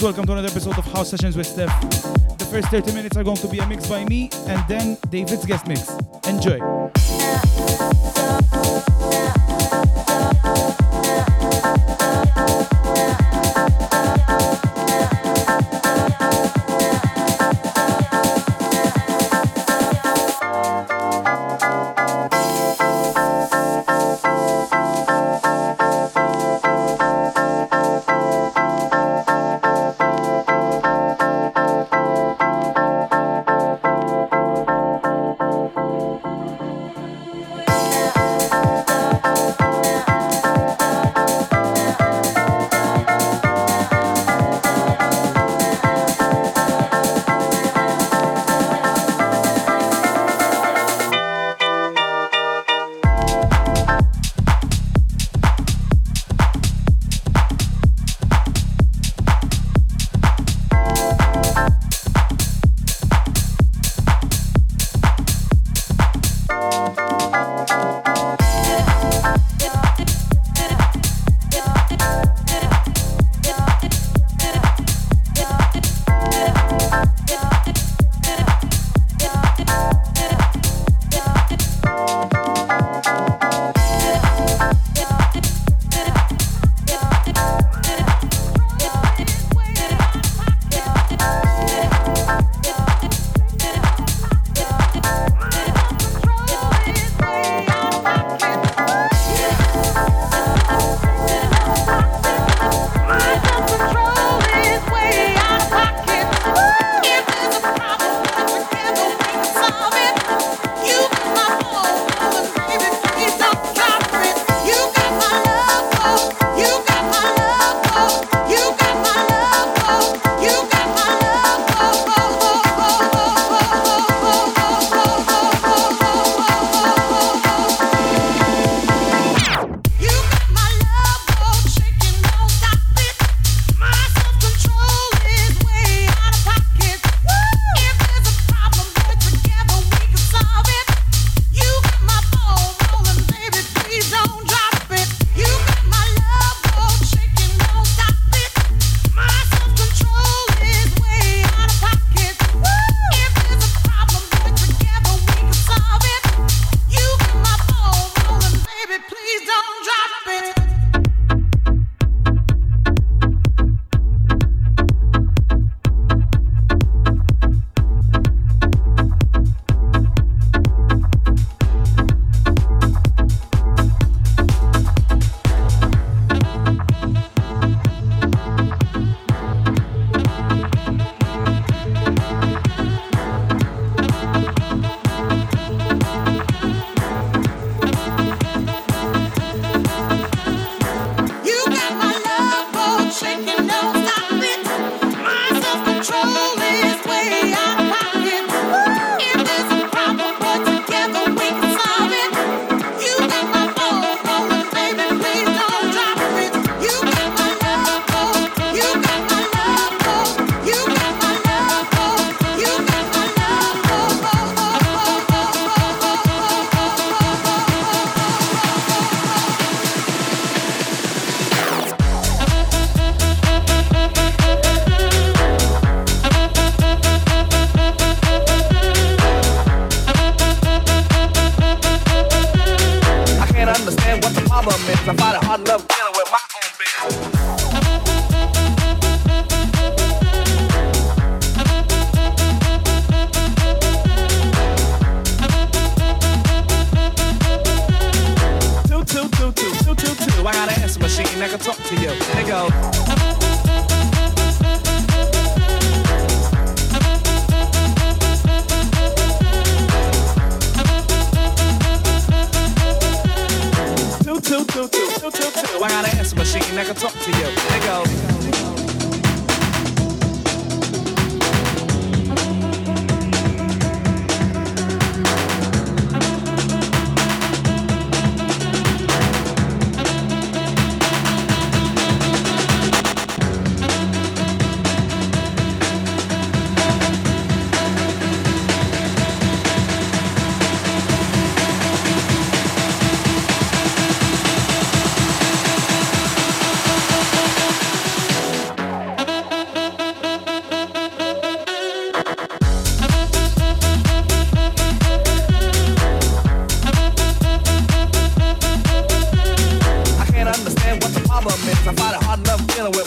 Welcome to another episode of House Sessions with Steph. The first 30 minutes are going to be a mix by me and then David's guest mix. Enjoy.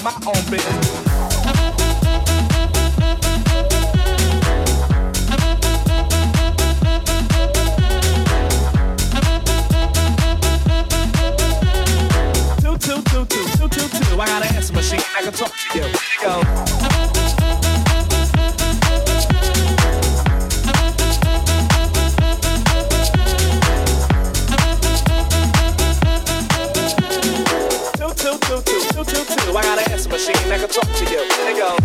My own business. I got an answer machine. I can talk to you. Here you go. Machine that can talk to you. You go.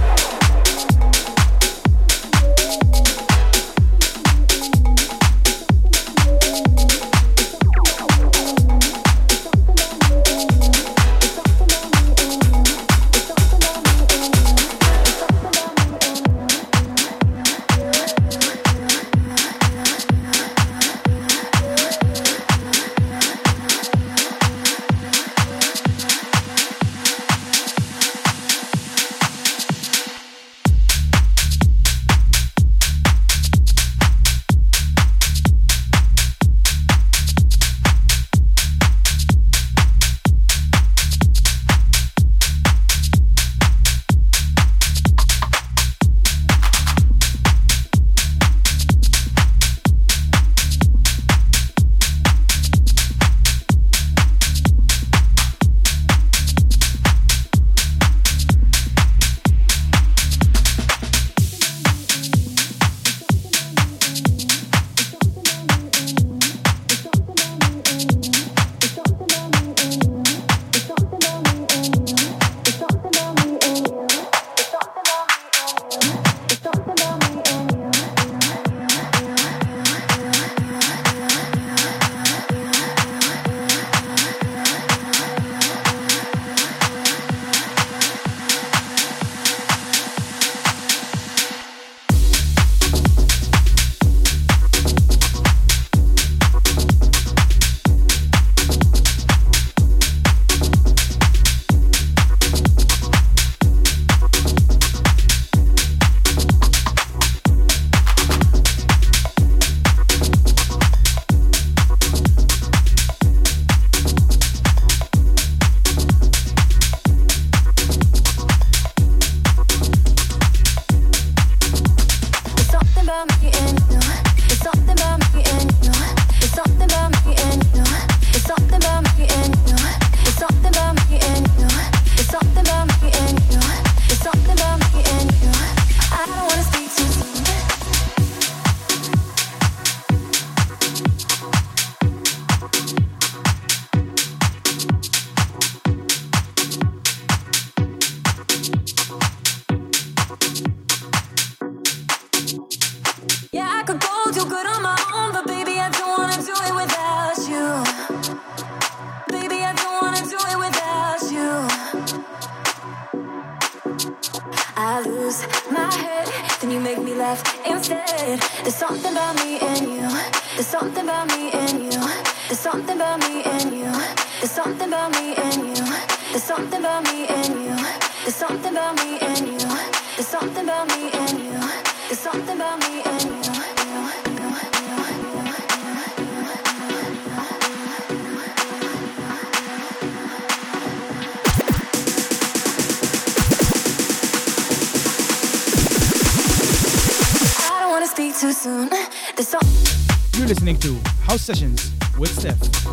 House Sessions with Steph.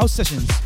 House Sessions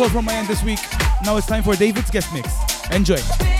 all from my end this week. Now it's time for David's guest mix. Enjoy.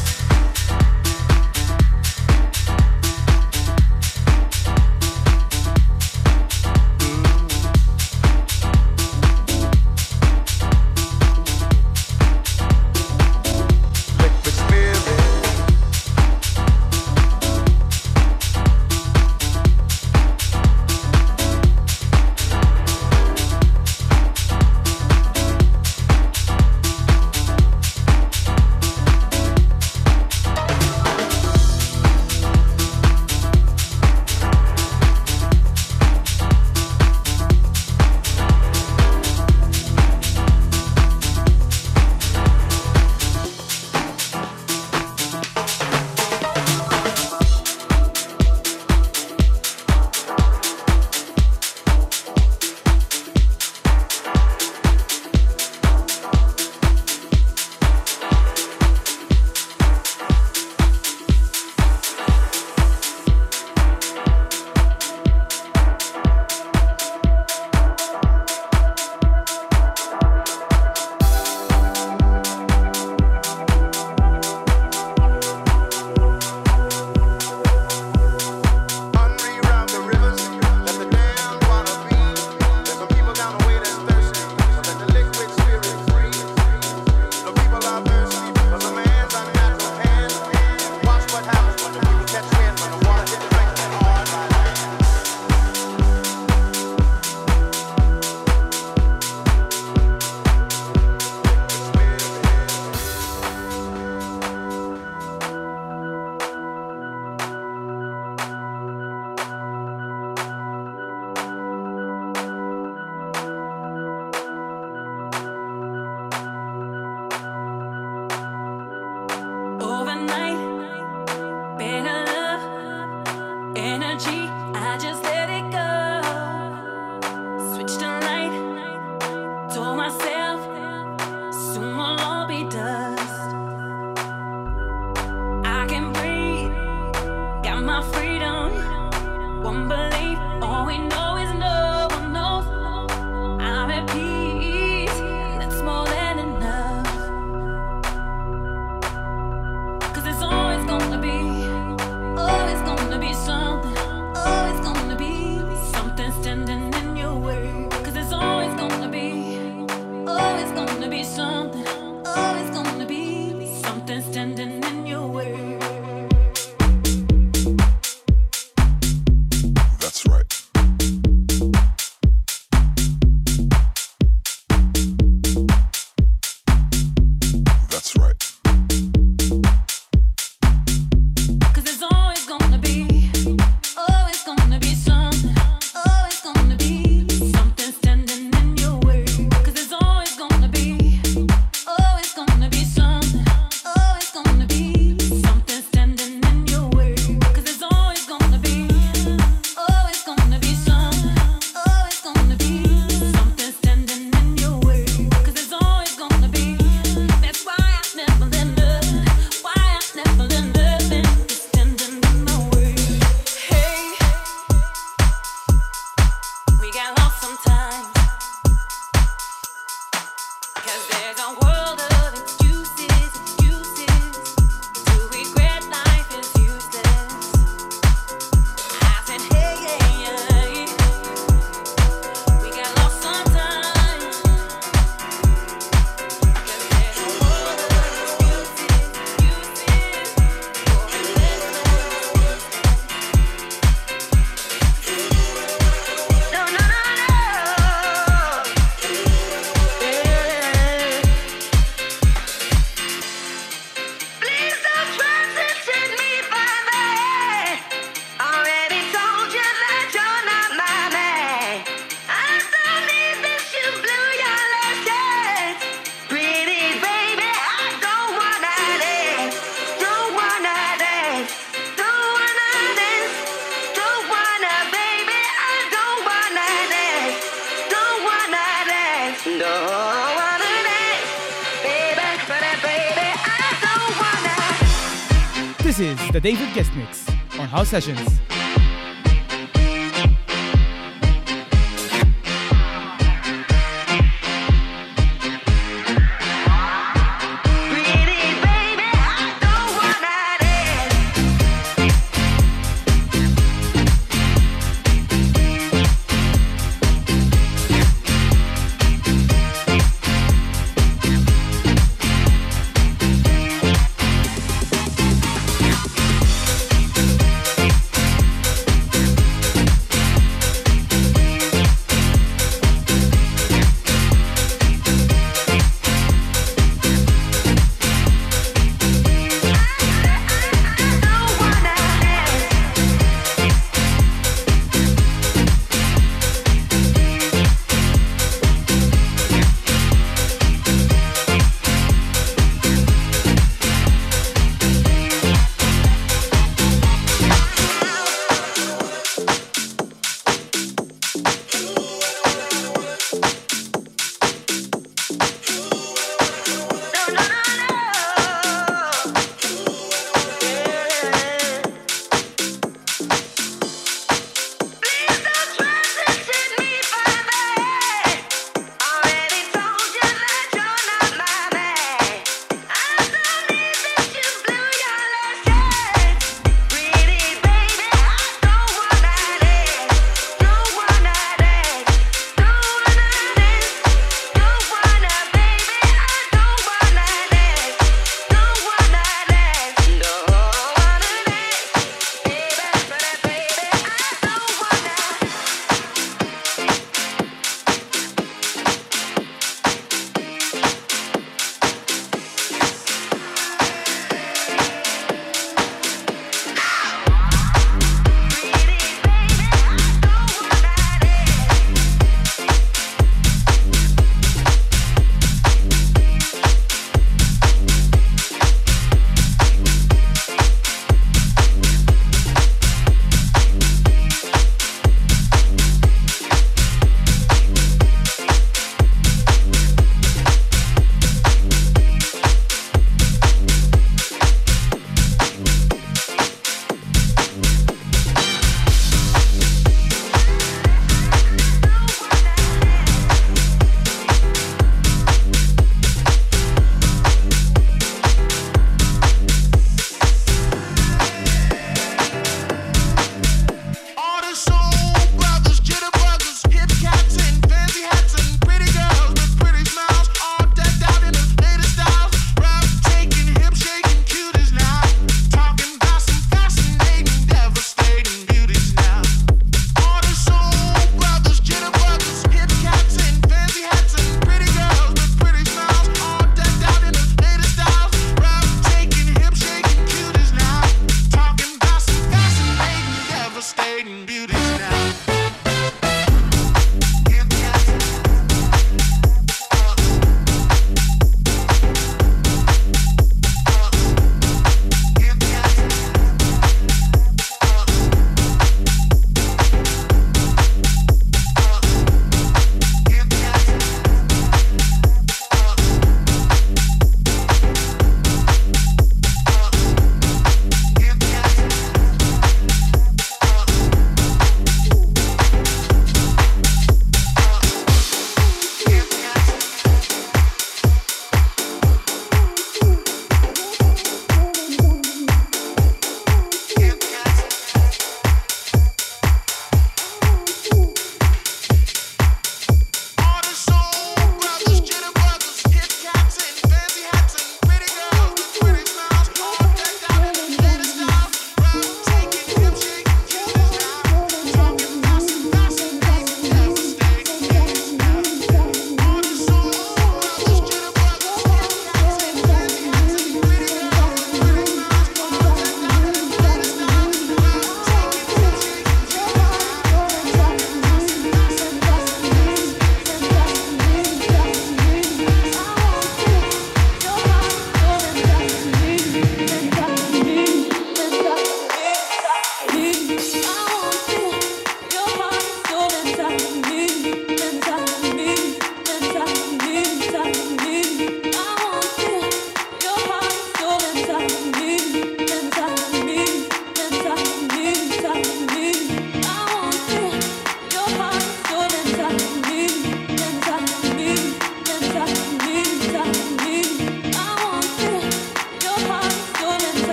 This is the David Guest Mix on House Sessions.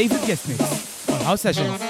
David Guest Mix on House Sessions.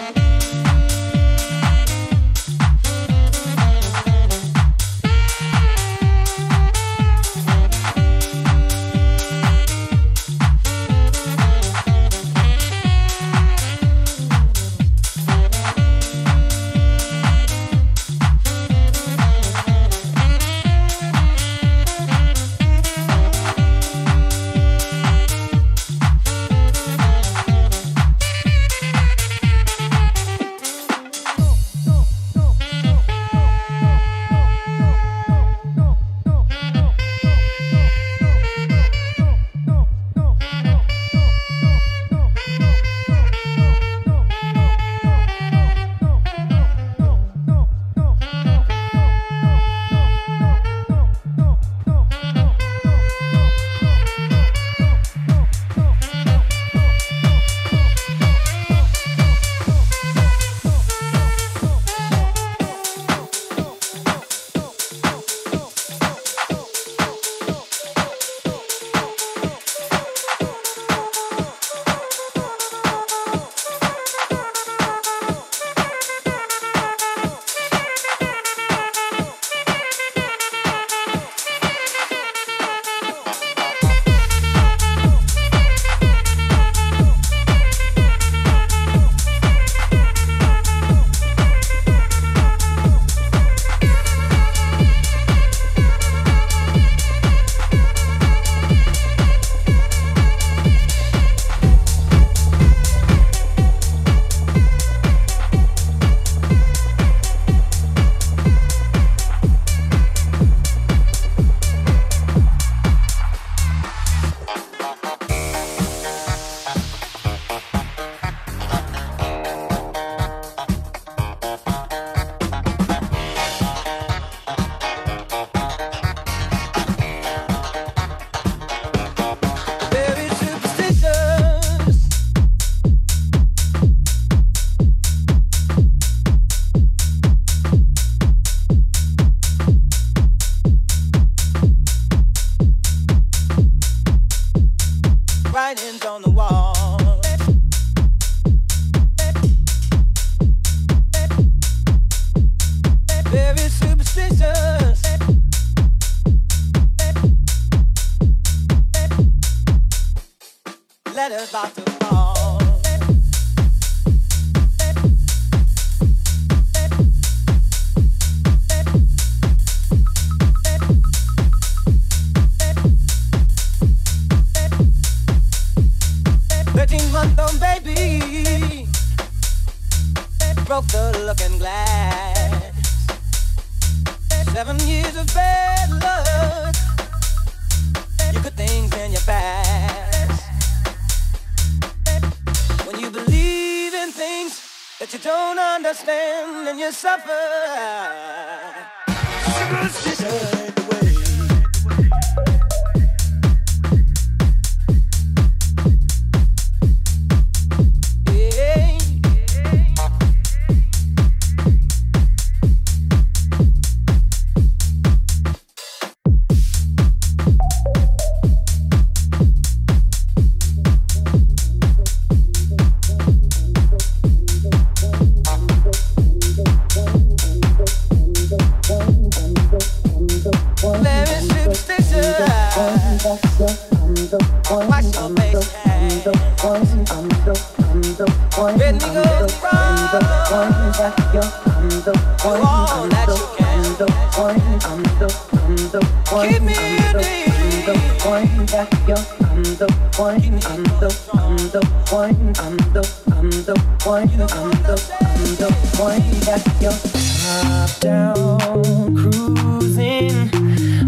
down cruising.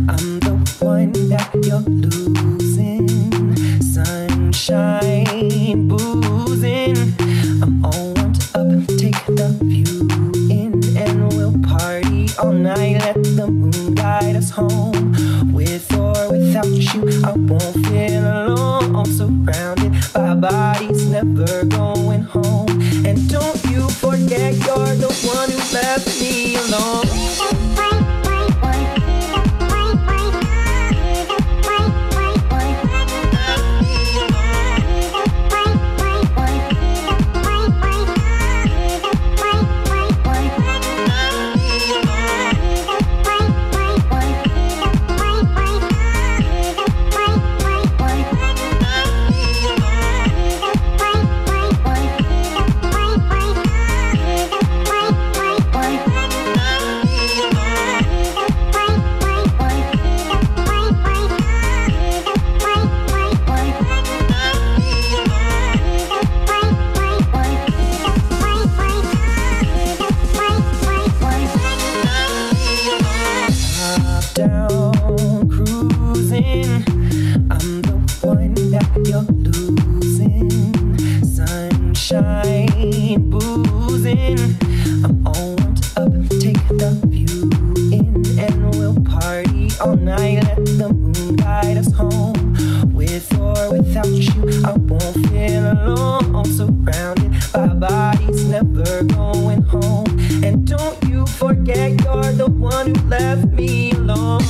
I'm the one that you're losing. boozing. I'm all warmed up, take the view in, and we'll party all night. Let the moon guide us home. forget you're the one who left me alone.